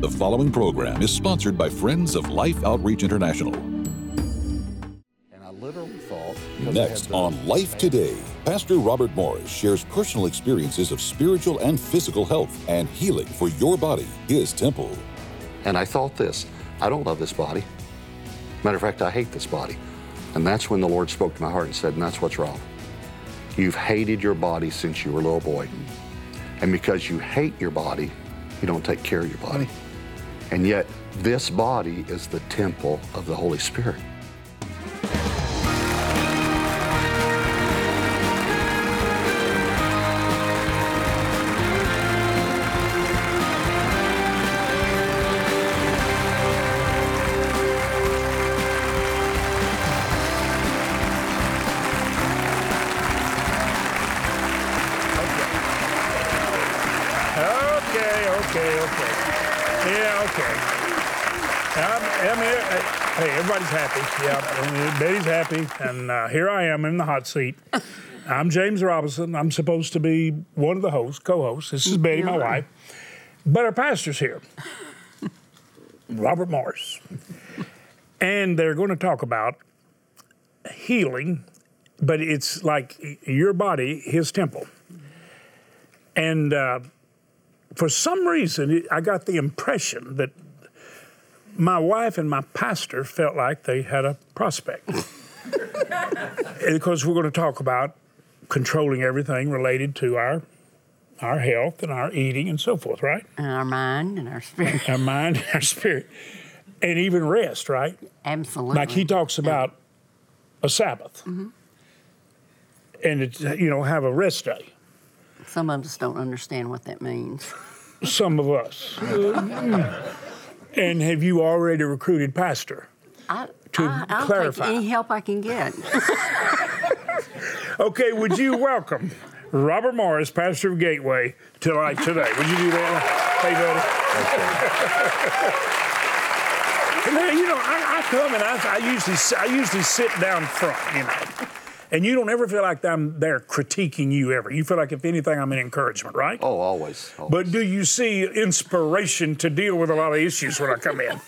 The following program is sponsored by Friends of Life Outreach International. And I literally thought. Next on Life Today, Pastor Robert Morris shares personal experiences of spiritual and physical health and healing for your body, his temple. And I thought this I don't love this body. Matter of fact, I hate this body. And that's when the Lord spoke to my heart and said, and that's what's wrong. You've hated your body since you were a little boy. And because you hate your body, you don't take care of your body. And yet, this body is the temple of the Holy Spirit. Okay, okay, okay. Yeah, okay. I'm, I'm here. uh, Hey, everybody's happy. Yeah, Betty's happy, and uh, here I am in the hot seat. I'm James Robison. I'm supposed to be one of the hosts, co-hosts. This is Betty, my wife, but our pastor's here, Robert Morris, and they're going to talk about healing, but it's like your body, his temple, and. Uh, for some reason, I got the impression that my wife and my pastor felt like they had a prospect. because we're going to talk about controlling everything related to our our health and our eating and so forth, right? and our mind and our spirit. Our mind, and our spirit, and even rest, right? Absolutely. Like he talks about a Sabbath, mm-hmm. and it's you know have a rest day. Some of us don't understand what that means. Some of us. and have you already recruited pastor? I, To I, I'll clarify. take any help I can get. Okay, would you welcome Robert Morris, pastor of Gateway, to Life Today? Would you do that? Hey, buddy. And you know, I, I come and I, I usually s- I usually sit down front, you know, and you don't ever feel like I'm there critiquing you ever. You feel like if anything, I'm an encouragement, right? Oh, always. always. But do you see inspiration to deal with a lot of issues when I come in?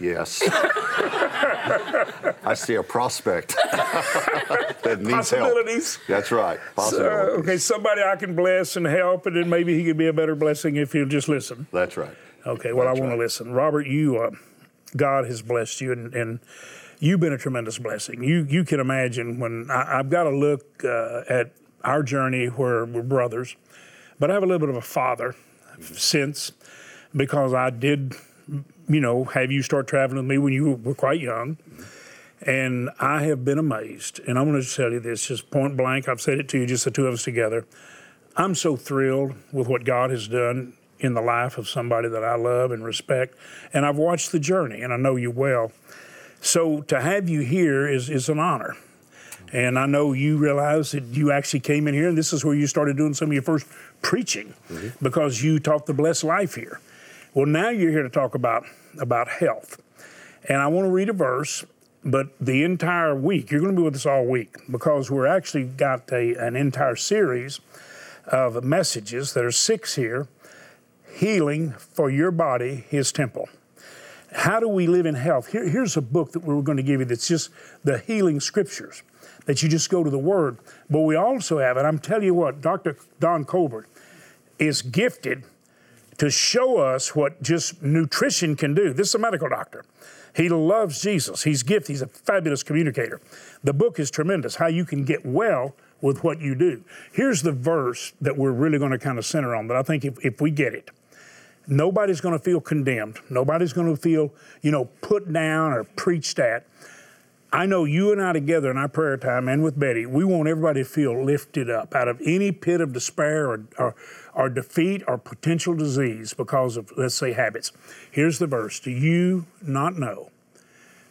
yes. I see a prospect that needs help. That's right. So, okay, somebody I can bless and help, and then maybe he could be a better blessing if he'll just listen. That's right. Okay, well, That's I want to listen. Robert, you, uh, God has blessed you, and, and you've been a tremendous blessing. You you can imagine when I, I've got to look uh, at our journey where we're brothers, but I have a little bit of a father since because I did, you know, have you start traveling with me when you were quite young. And I have been amazed. And I'm going to tell you this just point blank. I've said it to you, just the two of us together. I'm so thrilled with what God has done in the life of somebody that I love and respect. And I've watched the journey, and I know you well. So to have you here is, is an honor. And I know you realize that you actually came in here, and this is where you started doing some of your first preaching mm-hmm. because you taught the blessed life here. Well, now you're here to talk about, about health. And I want to read a verse, but the entire week, you're going to be with us all week because we're actually got a, an entire series of messages. There are six here Healing for Your Body, His Temple. How do we live in health? Here, here's a book that we're going to give you that's just the healing scriptures that you just go to the Word. But we also have, and I'm telling you what, Dr. Don Colbert is gifted to show us what just nutrition can do. This is a medical doctor. He loves Jesus. He's gifted. He's a fabulous communicator. The book is tremendous. How you can get well with what you do. Here's the verse that we're really going to kind of center on. That I think if, if we get it, nobody's going to feel condemned. Nobody's going to feel, you know, put down or preached at. I know you and I together in our prayer time and with Betty, we want everybody to feel lifted up out of any pit of despair or, or, or defeat or potential disease because of, let's say, habits. Here's the verse Do you not know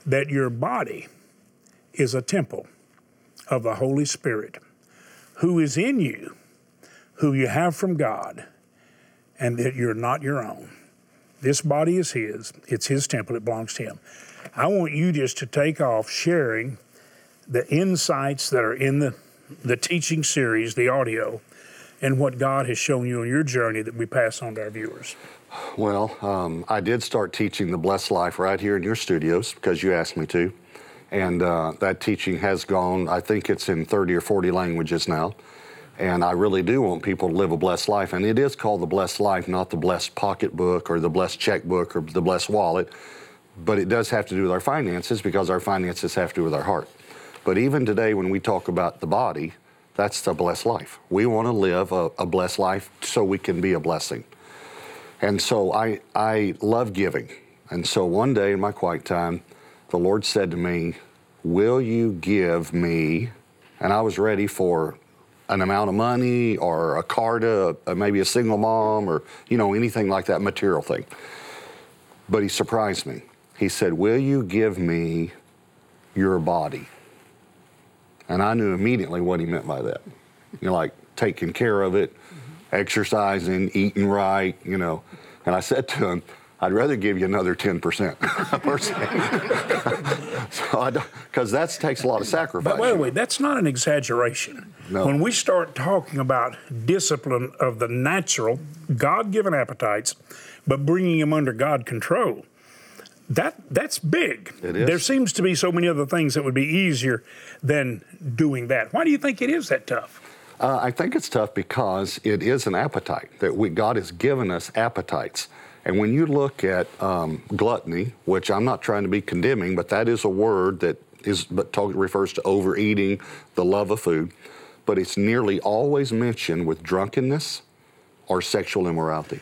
that your body is a temple of the Holy Spirit who is in you, who you have from God, and that you're not your own? This body is His, it's His temple, it belongs to Him. I want you just to take off sharing the insights that are in the, the teaching series, the audio, and what God has shown you on your journey that we pass on to our viewers? Well, um, I did start teaching the Blessed Life right here in your studios because you asked me to. And uh, that teaching has gone, I think it's in 30 or 40 languages now. And I really do want people to live a blessed life. And it is called the blessed life, not the blessed pocketbook or the blessed checkbook or the blessed wallet. But it does have to do with our finances because our finances have to do with our heart. But even today, when we talk about the body, that's the blessed life. We want to live a, a blessed life so we can be a blessing. And so I, I love giving. And so one day in my quiet time, the Lord said to me, Will you give me? And I was ready for an amount of money or a car to uh, maybe a single mom or, you know, anything like that material thing. But He surprised me. He said, Will you give me your body? And I knew immediately what he meant by that. You know, like taking care of it, exercising, eating right, you know. And I said to him, I'd rather give you another 10% personally. so because that takes a lot of sacrifice. But by the way, that's not an exaggeration. No. When we start talking about discipline of the natural, God given appetites, but bringing them under God control, that that's big. It is. There seems to be so many other things that would be easier than doing that. Why do you think it is that tough? Uh, I think it's tough because it is an appetite that we, God has given us appetites. And when you look at um, gluttony, which I'm not trying to be condemning, but that is a word that is but talk, refers to overeating, the love of food, but it's nearly always mentioned with drunkenness or sexual immorality.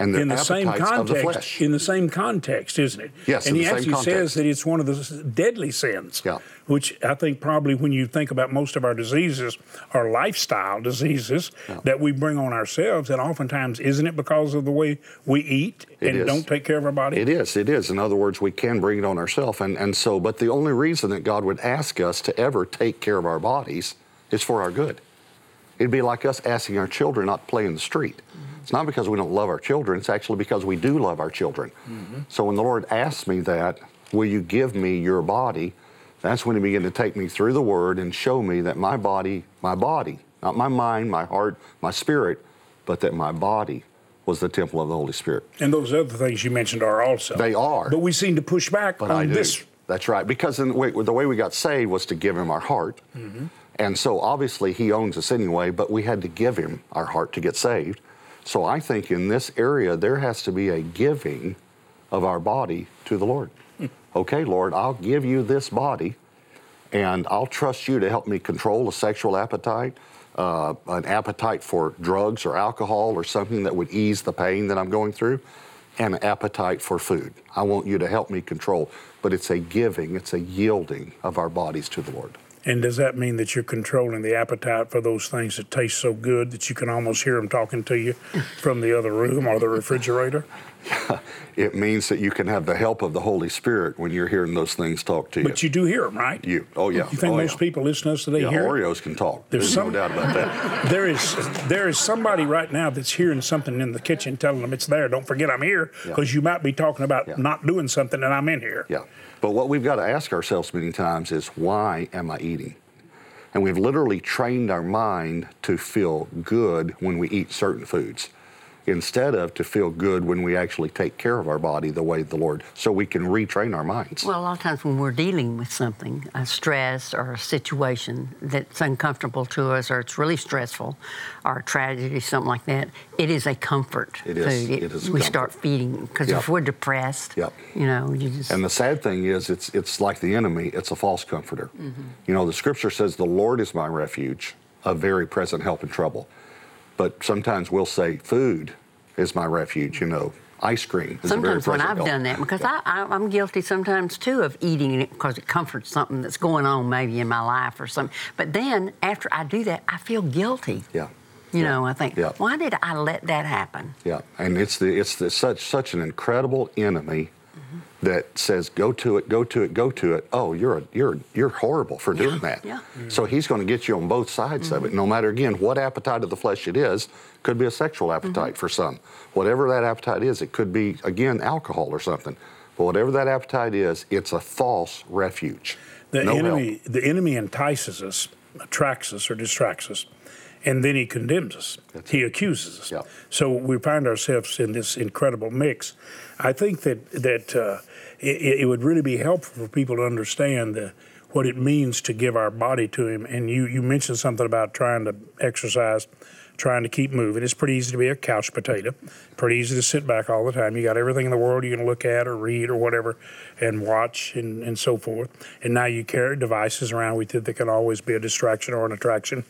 And the in the same appetites of the context, flesh. in the same context, isn't it? Yes, and in he the same actually context. says that it's one of the deadly sins. Yeah. Which I think probably when you think about most of our diseases are lifestyle diseases that we bring on ourselves, and oftentimes isn't it because of the way we eat It and is. don't take care of our body? It is. It is. In other words, we can bring it on ourselves. And, and so, but the only reason that God would ask us to ever take care of our bodies is for our good. It'd be like us asking our children not to play in the street. It's not because we don't love our children, it's actually because we do love our children. Mm-hmm. So when the Lord asked me that, will you give me your body? That's when he began to take me through the word and show me that my body, my body, not my mind, my heart, my spirit, but that my body was the temple of the Holy Spirit. And those other things you mentioned are also. They are. But we seem to push back But on I do. this. That's right. Because in the, way, the way we got saved was to give him our heart. Mm-hmm. And so obviously he owns us anyway, but we had to give him our heart to get saved. So I think in this area, there has to be a giving of our body to the Lord. Okay, Lord, I'll give you this body and I'll trust you to help me control a sexual appetite, uh, an appetite for drugs or alcohol or something that would ease the pain that I'm going through, and an appetite for food. I want you to help me control. But it's a giving, it's a yielding of our bodies to the Lord. And does that mean that you're controlling the appetite for those things that taste so good that you can almost hear them talking to you from the other room or the refrigerator? It means that you can have the help of the Holy Spirit when you're hearing those things talk to you. But you do hear them, right? You- oh yeah. You think Oh, most yeah. people listen to us today yeah, hear it? Oreos can talk. There's There's, some- no doubt about that. There is there is somebody right now that's hearing something in the kitchen telling them it's there. Don't forget I'm here Yeah. because you might be talking about Yeah. not doing something and I'm in here. Yeah. But what we've got to ask ourselves many times is why am I eating? And we've literally trained our mind to feel good when we eat certain foods instead of to feel good when we actually take care of our body the way the Lord, so we can retrain our minds. Well, a lot of times when we're dealing with something, a stress or a situation that's uncomfortable to us, or it's really stressful, or a tragedy, something like that, it is a comfort It is. food. It is we comfort. start feeding because Yep. if we're depressed, Yep. you know, you just And the sad thing is, it's it's like the enemy. It's a false comforter. Mm-hmm. You know, the Scripture says, "The Lord is my refuge, a very present help in trouble." But sometimes we'll say, "Food is my refuge." You know, ice cream. Is a very Sometimes when I've help. done that, because I, I, I'm guilty sometimes too of eating it because it comforts something that's going on maybe in my life or something. But then after I do that, I feel guilty. Yeah. You Yeah. know, I think, Yeah. why did I let that happen? Yeah, and it's the it's the, such such an incredible enemy. That says go to it, go to it, go to it. Oh, you're a, you're you're horrible for doing that. yeah. Mm-hmm. So he's going to get you on both sides of it. No matter again what appetite of the flesh it is, could be a sexual appetite Mm-hmm. for some. Whatever that appetite is, it could be again alcohol or something. But whatever that appetite is, it's a false refuge. The no enemy help. the enemy entices us, attracts us or distracts us. And then he condemns us. That's he accuses us. Yeah. So we find ourselves in this incredible mix. I think that that uh, it, it would really be helpful for people to understand the, what it means to give our body to Him. And you you mentioned something about trying to exercise trying to keep moving. It's pretty easy to be a couch potato. Pretty easy to sit back all the time. You got everything in the world you can look at or read or whatever and watch and, and so forth. And now you carry devices around with you that can always be a distraction or an attraction.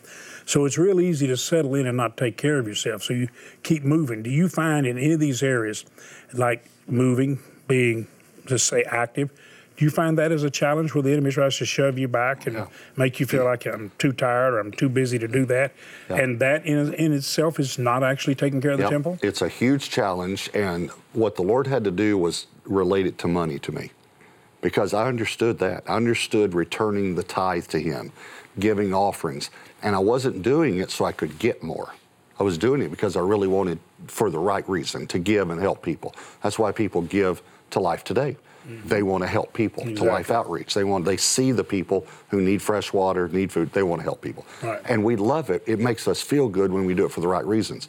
So it's real easy to settle in and not take care of yourself. So you keep moving. Do you find in any of these areas, like moving, being, just say active, do you find that as a challenge where the enemy tries to shove you back and Yeah. make you feel like I'm too tired or I'm too busy to do that? Yeah. And that in, in itself is not actually taking care of the Yep. temple? It's a huge challenge, and what the Lord had to do was relate it to money to me, because I understood that. I understood returning the tithe to Him, giving offerings, and I wasn't doing it so I could get more. I was doing it because I really wanted, for the right reason, to give and help people. That's why people give to Life Today. Mm-hmm. They want to help people to Life Outreach. They want they see the people who need fresh water, need food. They want to help people, Right. and we love it. It makes us feel good when we do it for the right reasons.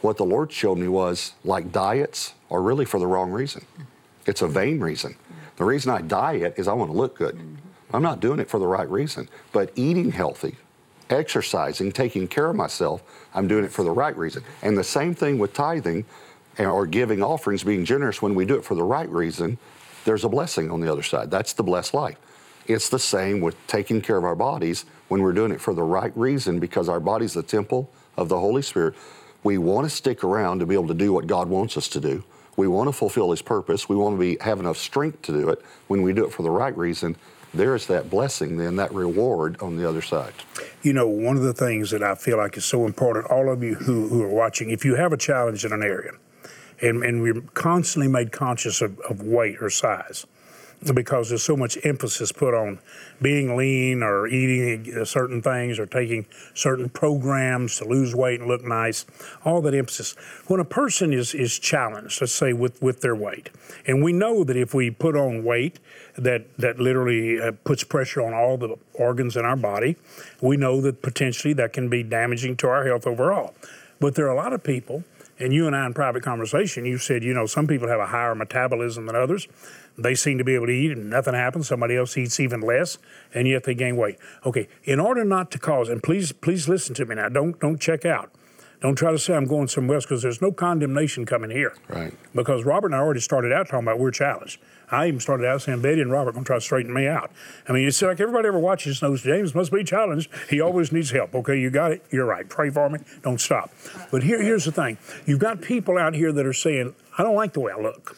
What the Lord showed me was like diets are really for the wrong reason. It's a vain reason. The reason I diet is I want to look good. Mm-hmm. I'm not doing it for the right reason. But eating healthy, exercising, taking care of myself, I'm doing it for the right reason. And the same thing with tithing eh, or giving offerings, being generous, when we do it for the right reason, there's a blessing on the other side. That's the blessed life. It's the same with taking care of our bodies when we're doing it for the right reason because our body's the temple of the Holy Spirit. We want to stick around to be able to do what God wants us to do. We want to fulfill His purpose. We want to be have enough strength to do it. When we do it for the right reason, there's that blessing, then that reward on the other side. You know, one of the things that I feel like is so important, all of you who, who are watching, if you have a challenge in an area, and, and we're constantly made conscious of, of weight or size, because there's so much emphasis put on being lean or eating uh, certain things or taking certain programs to lose weight and look nice, all that emphasis. When a person is, is challenged, let's say with, with their weight, and we know that if we put on weight, that, that literally uh, puts pressure on all the organs in our body, we know that potentially that can be damaging to our health overall. But there are a lot of people, and you and I in private conversation, you said, you know, some people have a higher metabolism than others. They seem to be able to eat and nothing happens. Somebody else eats even less, and yet they gain weight. Okay, in order not to cause, and please, please listen to me now. Don't don't check out. Don't try to say I'm going somewhere else because there's no condemnation coming here. Right. Because Robert and I already started out talking about we're challenged. I even started out saying Betty and Robert are going to try to straighten me out. I mean, it's like everybody ever watches knows James must be challenged. He always needs help. Okay, you got it. You're right. Pray for me. Don't stop. But here, here's the thing: you've got people out here that are saying, "I don't like the way I look."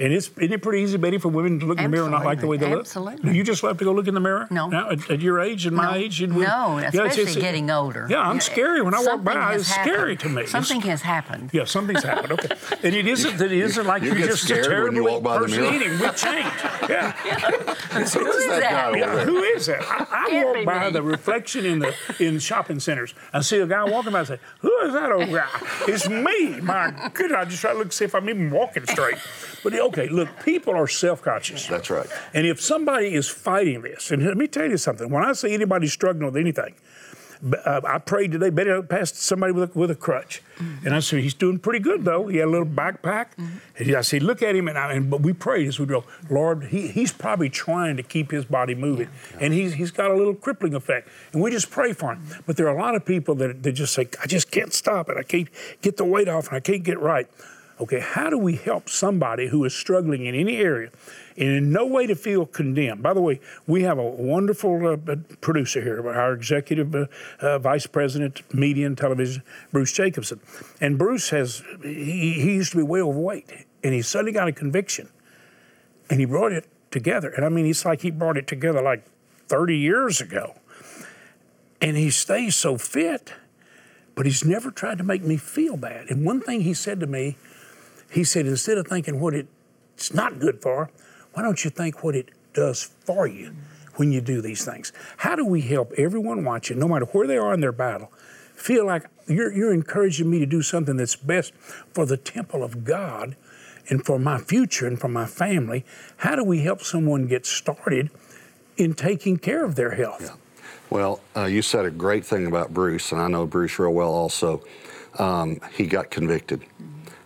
And it's isn't it pretty easy, Betty, for women to look in the mirror and not like the way they look? Absolutely. Do you just love to go look in the mirror? No. Now, at, at your age and my No. age, and we- No, Yeah, it's- especially it's- getting older. Yeah, I'm Yeah, scary when I walk by. has It's scary to me. It's- Something has happened. yeah, something's happened. Okay, and it isn't that it isn't like You you're just a scared when terrible you walk by the person mirror? eating. We change. Yeah. Who is that? guy Yeah, who is that? I, I walk by me. the reflection in the in shopping centers. I see a guy walking by. I say, "Who is that old guy?" It's me. My goodness! I just try to look see if I'm even walking straight. But okay, look, people are self-conscious. That's right. And if somebody is fighting this, and let me tell you something: when I see anybody struggling with anything, uh, I prayed today. Betty passed somebody with a, with a crutch, and I said, "He's doing pretty good though. He had a little backpack." And I said, "Look at him." And, I, and but we prayed as we go, Lord, he, he's probably trying to keep his body moving, and he's he's got a little crippling effect, and we just pray for him. But there are a lot of people that that just say, "I just can't stop it. I can't get the weight off, and I can't get right." Okay, how do we help somebody who is struggling in any area and in no way to feel condemned? By the way, we have a wonderful uh, uh, producer here, our executive uh, uh, vice president, media and television, Bruce Jacobson. And Bruce has, he, he used to be way overweight, and he suddenly got a conviction, and he brought it together. And I mean, it's like he brought it together like 30 years ago. And he stays so fit, but he's never tried to make me feel bad. And one thing he said to me, he said, instead of thinking what it's not good for, why don't you think what it does for you when you do these things? How do we help everyone watching, no matter where they are in their battle, feel like you're, you're encouraging me to do something that's best for the temple of God and for my future and for my family? How do we help someone get started in taking care of their health? Well, uh, you said a great thing about Bruce, and I know Bruce real well also. Um, he got convicted.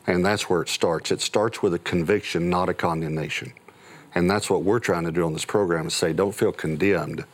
And that's where it starts. It starts with a conviction, not a condemnation. And that's what we're trying to do on this program is say, don't feel condemned,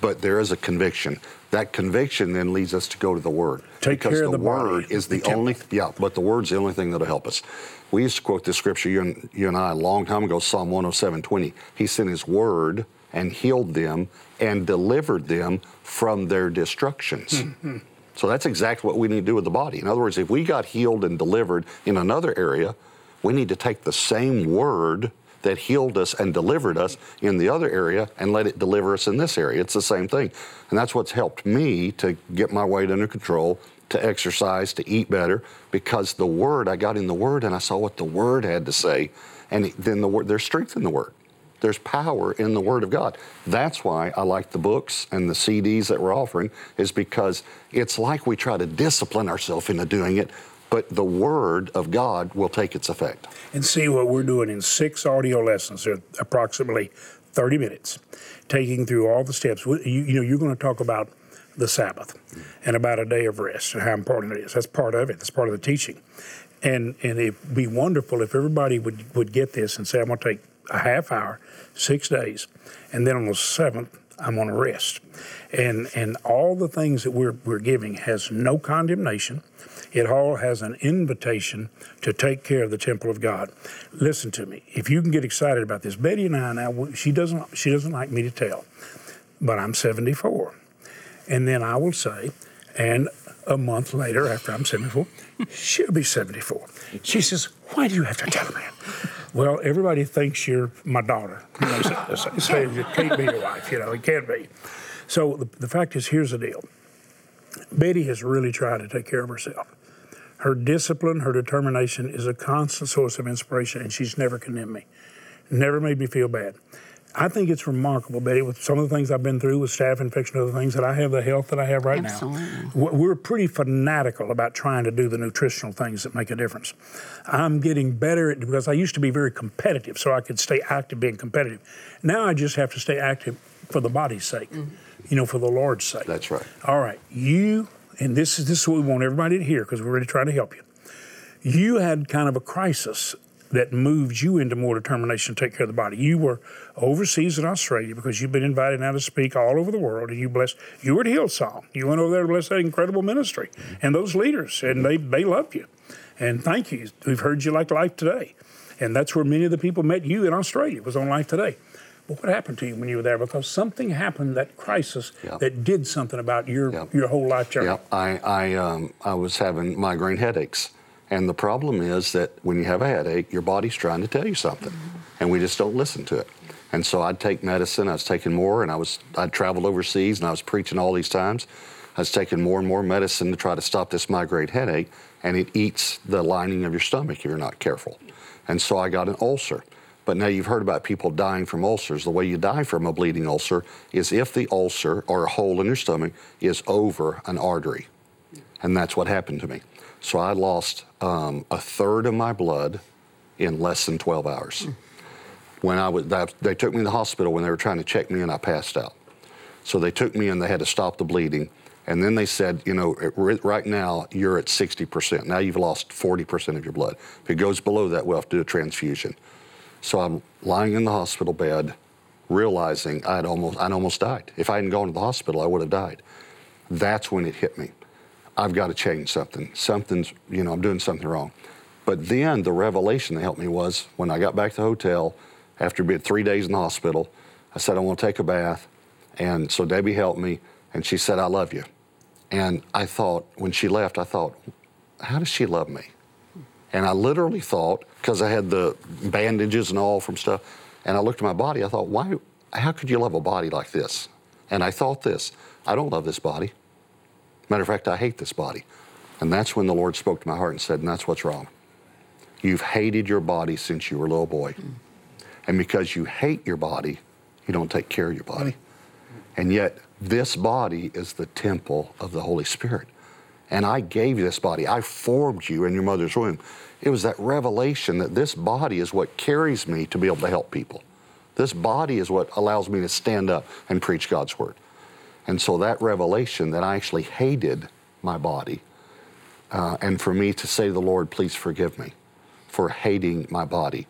but there is a conviction. That conviction then leads us to go to the Word. Take because care of the the Word body, is the, the only, yeah, but the Word's the only thing that'll help us. We used to quote this scripture, you and, you and I, a long time ago, Psalm 107 20. He sent His Word and healed them and delivered them from their destructions. Hmm, hmm. So that's exactly what we need to do with the body. In other words, if we got healed and delivered in another area, we need to take the same word that healed us and delivered us in the other area and let it deliver us in this area. It's the same thing. And that's what's helped me to get my weight under control, to exercise, to eat better, because the word, I got in the word and I saw what the word had to say. And then the word, there's strength in the word. There's power in the Word of God. That's why I like the books and the CDs that we're offering, is because it's like we try to discipline ourselves into doing it, but the Word of God will take its effect. And see what we're doing in six audio lessons, they're approximately 30 minutes, taking through all the steps. You, you know, you're going to talk about the Sabbath and about a day of rest and how important it is. That's part of it. That's part of the teaching. And and it'd be wonderful if everybody would, would get this and say, I'm going to take a half hour, six days, and then on the seventh, I'm going to rest. And and all the things that we're we're giving has no condemnation. It all has an invitation to take care of the temple of God. Listen to me. If you can get excited about this, Betty and I now she doesn't she doesn't like me to tell, but I'm 74, and then I will say, and a month later after I'm 74, she'll be 74. She says, "Why do you have to tell me?" Well, everybody thinks you're my daughter. You know, so, so, so it can't be your wife. You know, it can't be. So the, the fact is, here's the deal. Betty has really tried to take care of herself. Her discipline, her determination is a constant source of inspiration, and she's never condemned me, never made me feel bad. I think it's remarkable, Betty, with some of the things I've been through with staph infection and other things, that I have the health that I have right Absolutely. now. We're we're pretty fanatical about trying to do the nutritional things that make a difference. I'm getting better at because I used to be very competitive, so I could stay active being competitive. Now I just have to stay active for the body's sake, you know, for the Lord's sake. That's right. All right, you, and this is this is what we want everybody to hear because we're really trying to help you. You had kind of a crisis that moved you into more determination to take care of the body. You were overseas in Australia because you've been invited now to speak all over the world, and you blessed. You were at Hillsong. You went over there to bless that incredible ministry and those leaders, and they they love you, and thank you. We've heard you like Life Today, and that's where many of the people met you in Australia. It was on Life Today. But what happened to you when you were there? Because something happened, that crisis, Yeah. that did something about your Yeah. your whole life journey. Yeah, I, I, um, I was having migraine headaches. And the problem is that when you have a headache, your body's trying to tell you something, and we just don't listen to it. And so I'd take medicine. I was taking more, and I was I'd traveled overseas, and I was preaching all these times. I was taking more and more medicine to try to stop this migraine headache, and it eats the lining of your stomach if you're not careful. And so I got an ulcer. But now you've heard about people dying from ulcers. The way you die from a bleeding ulcer is if the ulcer or a hole in your stomach is over an artery. And that's what happened to me. So I lost um, a third of my blood in less than 12 hours. When I was, they took me to the hospital when they were trying to check me, and I passed out. So they took me and they had to stop the bleeding. And then they said, you know, right now you're at 60%. Now you've lost 40% of your blood. If it goes below that, we'll have to do a transfusion. So I'm lying in the hospital bed, realizing I'd almost, I'd almost died. If I hadn't gone to the hospital, I would have died. That's when it hit me. I've got to change something. Something's, you know, I'm doing something wrong. But then the revelation that helped me was when I got back to the hotel after being three days in the hospital, I said, I want to take a bath. And so Debbie helped me, and she said, I love you. And I thought, when she left, I thought, how does she love me? And I literally thought, because I had the bandages and all from stuff, and I looked at my body, I thought, why, how could you love a body like this? And I thought this, I don't love this body. Matter of fact, I hate this body. And that's when the Lord spoke to my heart and said, and that's what's wrong. You've hated your body since you were a little boy. And because you hate your body, you don't take care of your body. And yet, this body is the temple of the Holy Spirit. And I gave you this body. I formed you in your mother's womb. It was that revelation that this body is what carries me to be able to help people. This body is what allows me to stand up and preach God's word. And so that revelation that I actually hated my body, uh, and for me to say to the Lord, please forgive me for hating my body.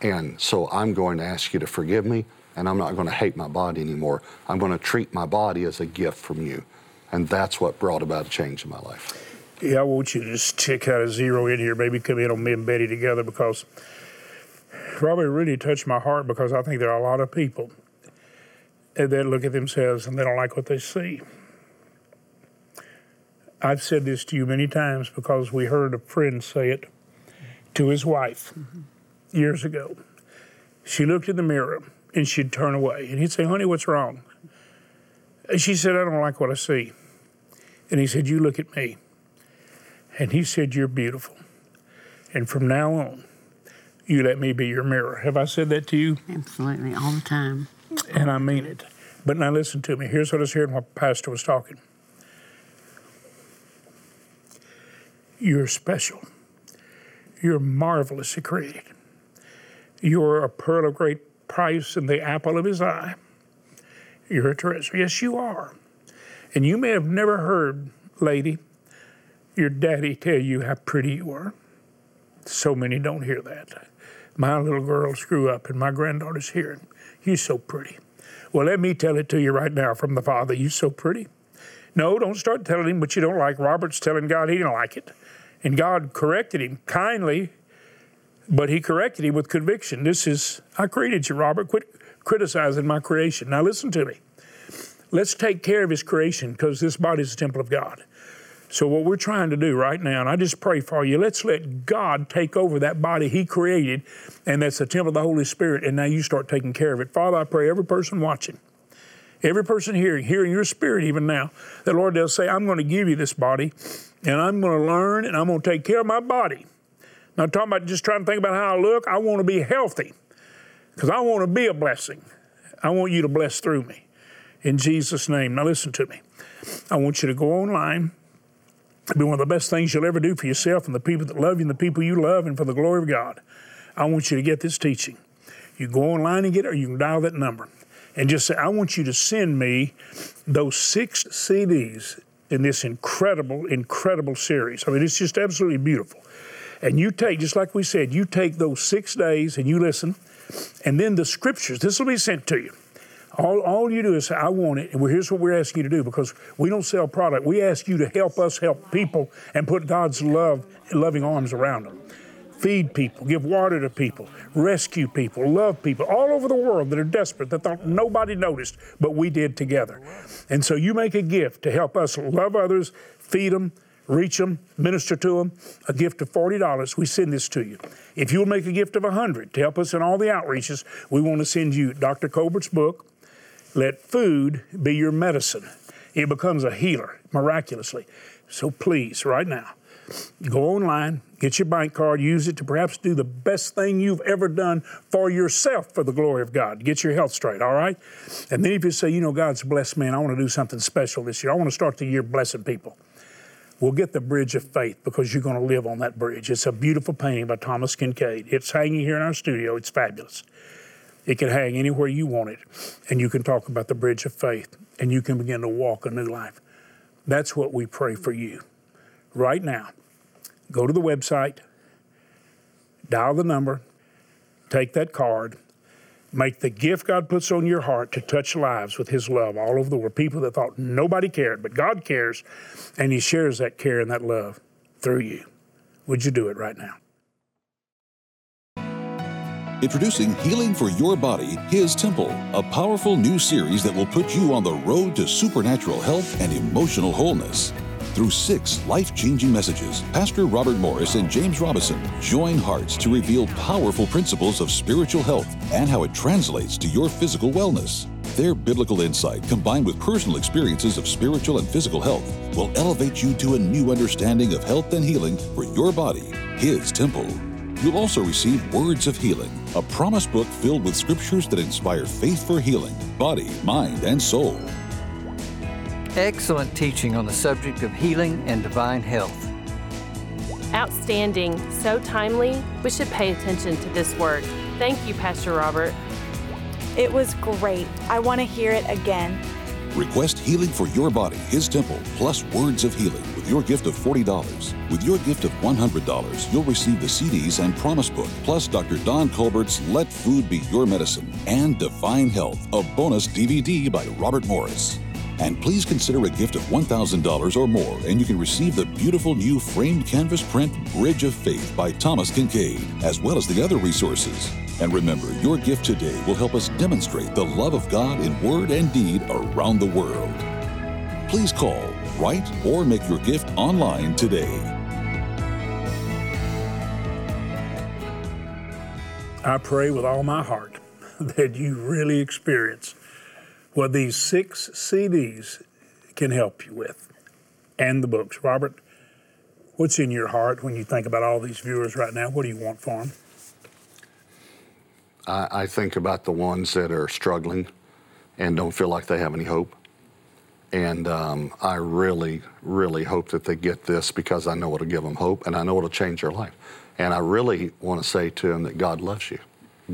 And so I'm going to ask you to forgive me, and I'm not going to hate my body anymore. I'm going to treat my body as a gift from you. And that's what brought about a change in my life. Yeah, I want you to just check out a zero in here, maybe Come in on me and Betty together because Robert really touched my heart because I think there are a lot of people that look at themselves and they don't like what they see. I've said this to you many times because we heard a friend say it to his wife mm-hmm. years ago. She looked in the mirror and she'd turn away and he'd say, Honey, what's wrong? And she said, I don't like what I see. And he said, You look at me. And he said, You're beautiful. And from now on, you let me be your mirror. Have I said that to you? Absolutely, all the time. And I mean it. But now listen to me. Here's what I was hearing while Pastor was talking. You're special. You're marvelously created. You're a pearl of great price and the apple of his eye. You're a treasure. Yes, you are. And you may have never heard, lady, your daddy tell you how pretty you are. So many don't hear that. My little girls grew up, and my granddaughter's here. You're so pretty. Well, let me tell it to you right now from the Father. You're so pretty. No, don't start telling him what you don't like. Robert's telling God he didn't like it. And God corrected him kindly, but he corrected him with conviction. This is, I created you, Robert. Quit criticizing my creation. Now, listen to me. Let's take care of his creation because this body is the temple of God. So, what we're trying to do right now, and I just pray for you, let's let God take over that body He created, and that's the temple of the Holy Spirit, and now you start taking care of it. Father, I pray every person watching, every person hearing, hearing your spirit even now, that Lord, they'll say, I'm going to give you this body, and I'm going to learn, and I'm going to take care of my body. Not talking about just trying to think about how I look, I want to be healthy because I want to be a blessing. I want you to bless through me. In Jesus' name. Now, listen to me. I want you to go online It'll be one of the best things you'll ever do for yourself and the people that love you and the people you love and for the glory of God. I want you to get this teaching. You go online and get it, or you can dial that number and just say, I want you to send me those six CDs in this incredible, incredible series. I mean, it's just absolutely beautiful. And you take, just like we said, you take those six days and you listen, and then the scriptures, this will be sent to you. All, all you do is say, I want it. And here's what we're asking you to do because we don't sell product. We ask you to help us help people and put God's love, loving arms around them. Feed people, give water to people, rescue people, love people all over the world that are desperate, that thought nobody noticed, but we did together. And so you make a gift to help us love others, feed them, reach them, minister to them, a gift of $40, we send this to you. If you'll make a gift of 100 to help us in all the outreaches, we want to send you Dr. Colbert's book, let food be your medicine. It becomes a healer miraculously. So please, right now, go online, get your bank card, use it to perhaps do the best thing you've ever done for yourself for the glory of God. Get your health straight, all right? And then if you say, you know, God's blessed me and I want to do something special this year, I want to start the year blessing people. We'll get the bridge of faith because you're going to live on that bridge. It's a beautiful painting by Thomas Kinkade. It's hanging here in our studio. It's fabulous. It can hang anywhere you want it, and you can talk about the bridge of faith, and you can begin to walk a new life. That's what we pray for you. Right now, go to the website, dial the number, take that card, make the gift God puts on your heart to touch lives with His love all over the world. People that thought nobody cared, but God cares, and He shares that care and that love through you. Would you do it right now? Introducing Healing for Your Body, His Temple, a powerful new series that will put you on the road to supernatural health and emotional wholeness. Through six life changing messages, Pastor Robert Morris and James Robison join hearts to reveal powerful principles of spiritual health and how it translates to your physical wellness. Their biblical insight, combined with personal experiences of spiritual and physical health, will elevate you to a new understanding of health and healing for your body, His temple. You'll also receive Words of Healing, a promise book filled with scriptures that inspire faith for healing, body, mind, and soul. Excellent teaching on the subject of healing and divine health. Outstanding, so timely, we should pay attention to this word. Thank you, Pastor Robert. It was great. I want to hear it again. Request healing for your body, His temple, plus words of healing with your gift of $40. With your gift of $100, you'll receive the CDs and Promise Book, plus Dr. Don Colbert's Let Food Be Your Medicine and Divine Health, a bonus DVD by Robert Morris. And please consider a gift of $1,000 or more, and you can receive the beautiful new framed canvas print Bridge of Faith by Thomas Kinkade, as well as the other resources. And remember, your gift today will help us demonstrate the love of God in word and deed around the world. Please call, write, or make your gift online today. I pray with all my heart that you really experience what these six CDs can help you with and the books. Robert, what's in your heart when you think about all these viewers right now? What do you want for them? I, I think about the ones that are struggling and don't feel like they have any hope. And um, I really, really hope that they get this because I know it'll give them hope and I know it'll change their life. And I really want to say to them that God loves you.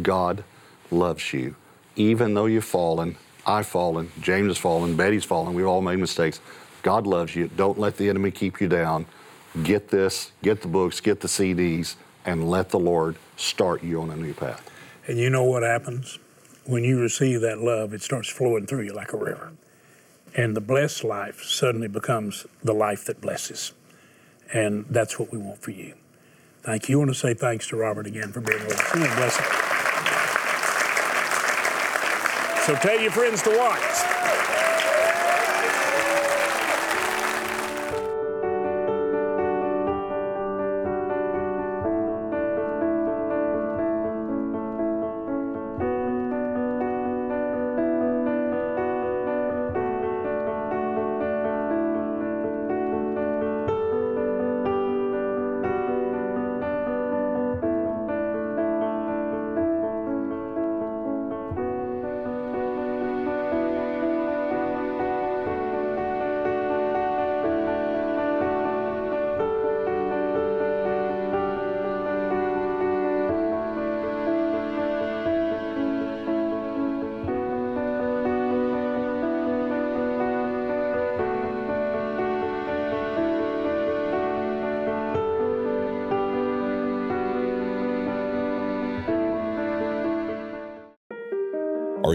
God loves you. Even though you've fallen, I've fallen, James has fallen, Betty's fallen, we've all made mistakes. God loves you. Don't let the enemy keep you down. Get this, get the books, get the CDs, and let the Lord start you on a new path. And you know what happens? When you receive that love, it starts flowing through you like a river. And the blessed life suddenly becomes the life that blesses. And that's what we want for you. Thank you. I want to say thanks to Robert again for being with us. Bless him. So tell your friends to watch.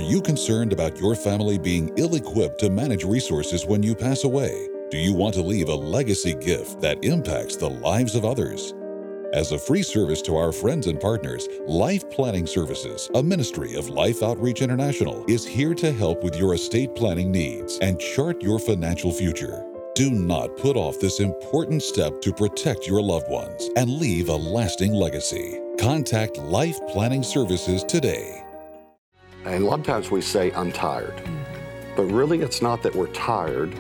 You concerned about your family being ill equipped to manage resources when you pass away? Do you want to leave a legacy gift that impacts the lives of others? As a free service to our friends and partners, Life Planning Services, a ministry of Life Outreach International, is here to help with your estate planning needs and chart your financial future. Do not put off this important step to protect your loved ones and leave a lasting legacy. Contact Life Planning Services today. And a lot of times we say, I'm tired. But really, it's not that we're tired,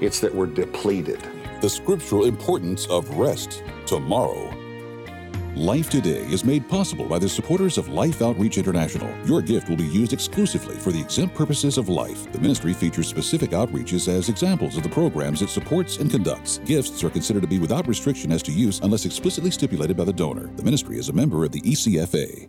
it's that we're depleted. The scriptural importance of rest tomorrow. Life Today is made possible by the supporters of Life Outreach International. Your gift will be used exclusively for the exempt purposes of life. The ministry features specific outreaches as examples of the programs it supports and conducts. Gifts are considered to be without restriction as to use unless explicitly stipulated by the donor. The ministry is a member of the ECFA.